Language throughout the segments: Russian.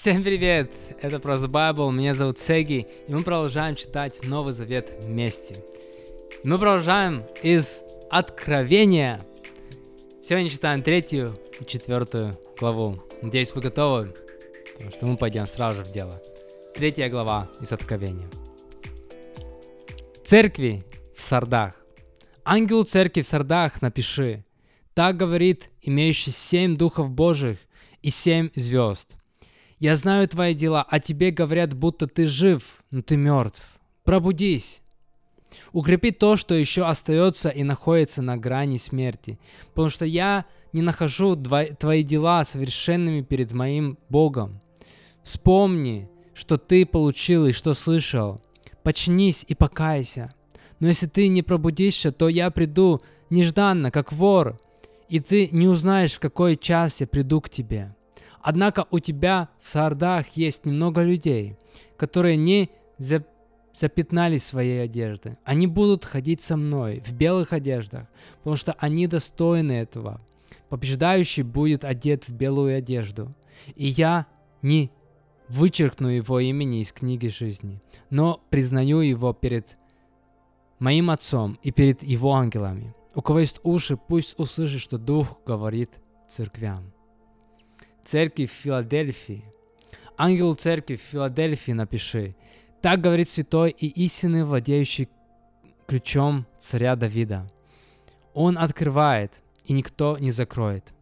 Всем привет! Это просто Bible, меня зовут Сеги, и мы продолжаем читать Новый Завет вместе. Мы продолжаем из Откровения. Сегодня читаем третью и четвертую главу. Надеюсь, вы готовы, потому что мы пойдем сразу же в дело. Третья глава из Откровения. Церкви в Сардах. Ангелу церкви в Сардах напиши. Так говорит имеющий семь духов Божьих и семь звезд. Я знаю твои дела, а тебе говорят, будто ты жив, но ты мертв. Пробудись. Укрепи то, что еще остается и находится на грани смерти, потому что я не нахожу твои дела совершенными перед моим Богом. Вспомни, что ты получил и что слышал. Почнись и покайся. Но если ты не пробудишься, то я приду нежданно, как вор, и ты не узнаешь, в какой час я приду к тебе. Однако у тебя в Сардах есть немного людей, которые не запятнали своей одежды. Они будут ходить со мной в белых одеждах, потому что они достойны этого. Побеждающий будет одет в белую одежду. И я не вычеркну его имени из книги жизни, но признаю его перед моим отцом и перед его ангелами. У кого есть уши, пусть услышит, что Дух говорит церквям. Церкви в Филадельфии. Ангелу церкви в Филадельфии напиши. Так говорит святой и истинный владеющий ключом царя Давида. Он открывает, и никто не закроет.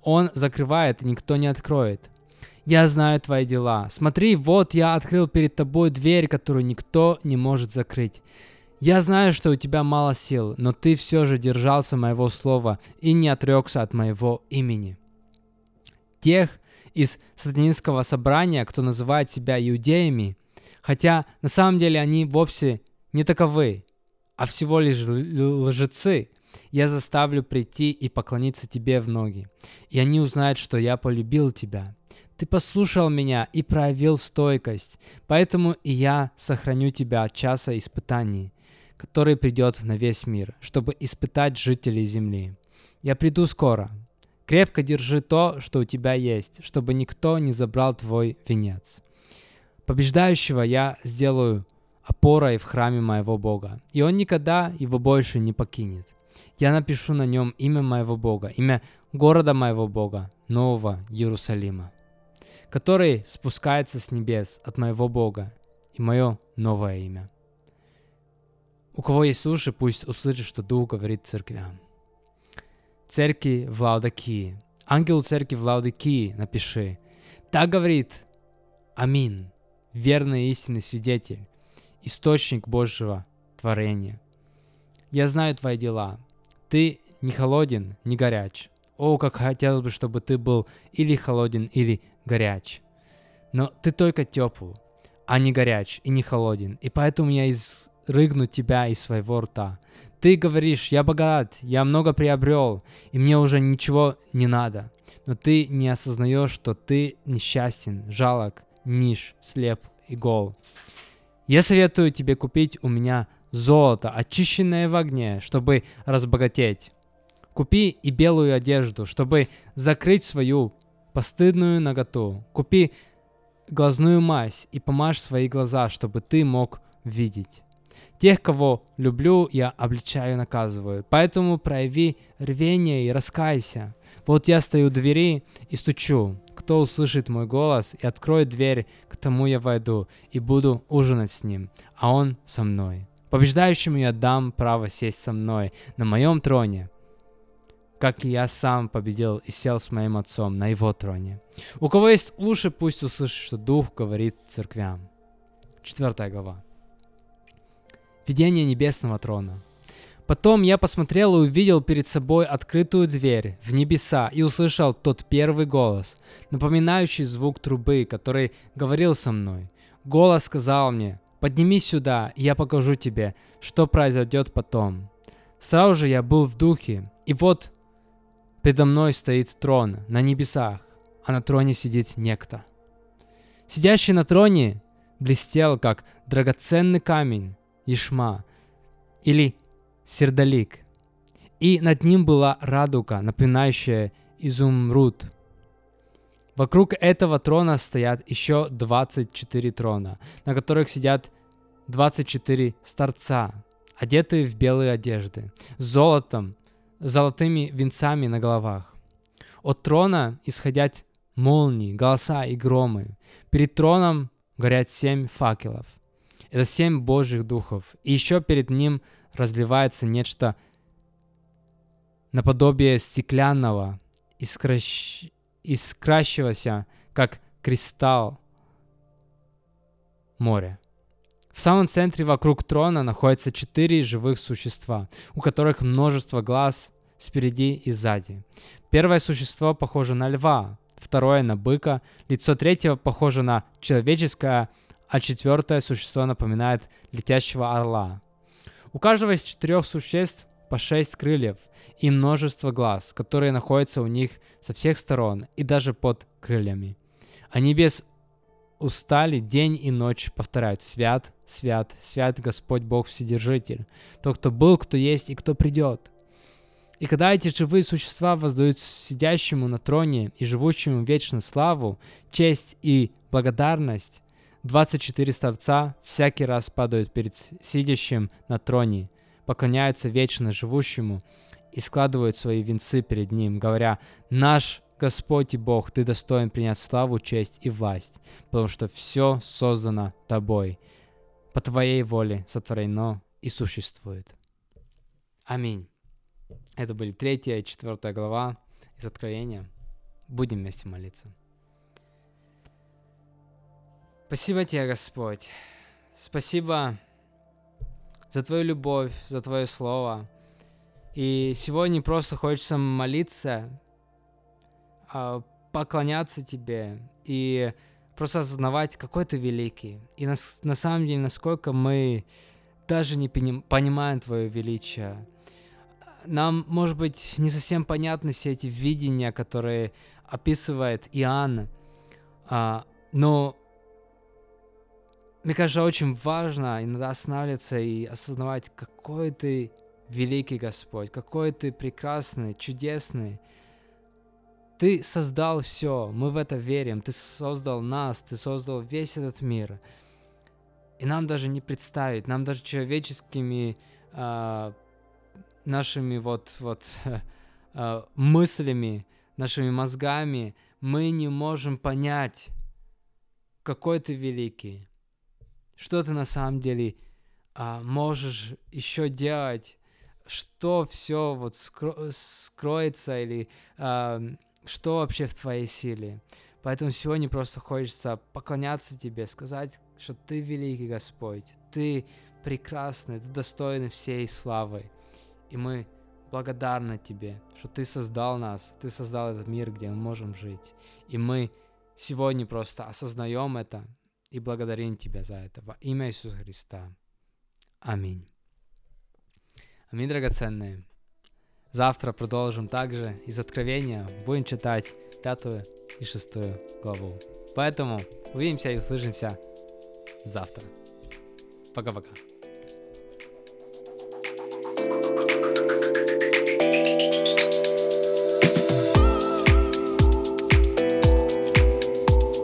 Он закрывает, и никто не откроет. Я знаю твои дела. Смотри, вот я открыл перед тобой дверь, которую никто не может закрыть. Я знаю, что у тебя мало сил, но ты все же держался моего слова и не отрекся от моего имени. Тех из сатанинского собрания, кто называет себя иудеями, хотя на самом деле они вовсе не таковы, а всего лишь лжецы, я заставлю прийти и поклониться тебе в ноги, и они узнают, что я полюбил тебя. Ты послушал меня и проявил стойкость, поэтому и я сохраню тебя от часа испытаний, который придет на весь мир, чтобы испытать жителей земли. Я приду скоро. Крепко держи то, что у тебя есть, чтобы никто не забрал твой венец. Побеждающего я сделаю опорой в храме моего Бога, и он никогда его больше не покинет. Я напишу на нем имя моего Бога, имя города моего Бога, Нового Иерусалима, который спускается с небес от моего Бога, и мое новое имя. У кого есть уши, пусть услышит, что Дух говорит церквям. Церкви в Лаудакии. Ангелу церкви в Лаудакии напиши. Так говорит Амин, верный истинный свидетель, источник Божьего творения. Я знаю твои дела. Ты не холоден, не горяч. О, как хотелось бы, чтобы ты был или холоден, или горяч. Но ты только тепл, а не горяч и не холоден. И поэтому я из рыгнуть тебя из своего рта. Ты говоришь, я богат, я много приобрел, и мне уже ничего не надо. Но ты не осознаешь, что ты несчастен, жалок, ниш, слеп и гол. Я советую тебе купить у меня золото, очищенное в огне, чтобы разбогатеть. Купи и белую одежду, чтобы закрыть свою постыдную наготу. Купи глазную мазь и помажь свои глаза, чтобы ты мог видеть. Тех, кого люблю, я обличаю и наказываю. Поэтому прояви рвение и раскайся. Вот я стою у двери и стучу. Кто услышит мой голос и откроет дверь, к тому я войду и буду ужинать с ним, а он со мной. Побеждающему я дам право сесть со мной на моем троне, как и я сам победил и сел с моим отцом на его троне. У кого есть уши, пусть услышит, что Дух говорит церквям. Четвертая глава. Видение небесного трона. Потом я посмотрел и увидел перед собой открытую дверь в небеса и услышал тот первый голос, напоминающий звук трубы, который говорил со мной. Голос сказал мне, поднимись сюда, и я покажу тебе, что произойдет потом. Сразу же я был в духе, и вот передо мной стоит трон на небесах, а на троне сидит некто. Сидящий на троне блестел, как драгоценный камень, Ишма или Сердалик. И над ним была радуга, напоминающая изумруд. Вокруг этого трона стоят еще 24 трона, на которых сидят 24 старца, одетые в белые одежды, с золотом, золотыми венцами на головах. От трона исходят молнии, голоса и громы. Перед троном горят семь факелов. Это семь Божьих духов. И еще перед ним разливается нечто наподобие стеклянного, искращ... искращивающегося, как кристалл моря. В самом центре вокруг трона находятся четыре живых существа, у которых множество глаз спереди и сзади. Первое существо похоже на льва, второе на быка, лицо третьего похоже на человеческое, а четвертое существо напоминает летящего орла. У каждого из четырех существ по шесть крыльев и множество глаз, которые находятся у них со всех сторон и даже под крыльями. Они без устали день и ночь повторяют «Свят, свят, свят Господь Бог Вседержитель, тот, кто был, кто есть и кто придет». И когда эти живые существа воздают сидящему на троне и живущему вечно славу, честь и благодарность, 24 старца всякий раз падают перед сидящим на троне, поклоняются вечно живущему и складывают свои венцы перед ним, говоря «Наш Господь и Бог, Ты достоин принять славу, честь и власть, потому что все создано Тобой, по Твоей воле сотворено и существует». Аминь. Это были третья и четвертая глава из Откровения. Будем вместе молиться. Спасибо тебе, Господь. Спасибо за Твою любовь, за Твое Слово. И сегодня просто хочется молиться, а, поклоняться Тебе и просто осознавать, какой Ты великий. И на, на самом деле, насколько мы даже не понимаем Твое величие нам, может быть, не совсем понятны все эти видения, которые описывает Иоанн, а, но мне кажется, очень важно иногда останавливаться и осознавать, какой ты великий Господь, какой ты прекрасный, чудесный. Ты создал все, мы в это верим, ты создал нас, ты создал весь этот мир. И нам даже не представить, нам даже человеческими э, нашими вот, вот э, мыслями, нашими мозгами мы не можем понять, какой ты великий, что ты на самом деле э, можешь еще делать, что все вот скро- скроется или э, что вообще в твоей силе. Поэтому сегодня просто хочется поклоняться тебе, сказать, что ты великий Господь, ты прекрасный, ты достойный всей славы. И мы благодарны Тебе, что Ты создал нас, Ты создал этот мир, где мы можем жить. И мы сегодня просто осознаем это и благодарим Тебя за это. Во имя Иисуса Христа. Аминь. Аминь, драгоценные. Завтра продолжим также из Откровения. Будем читать пятую и шестую главу. Поэтому увидимся и услышимся завтра. Пока-пока.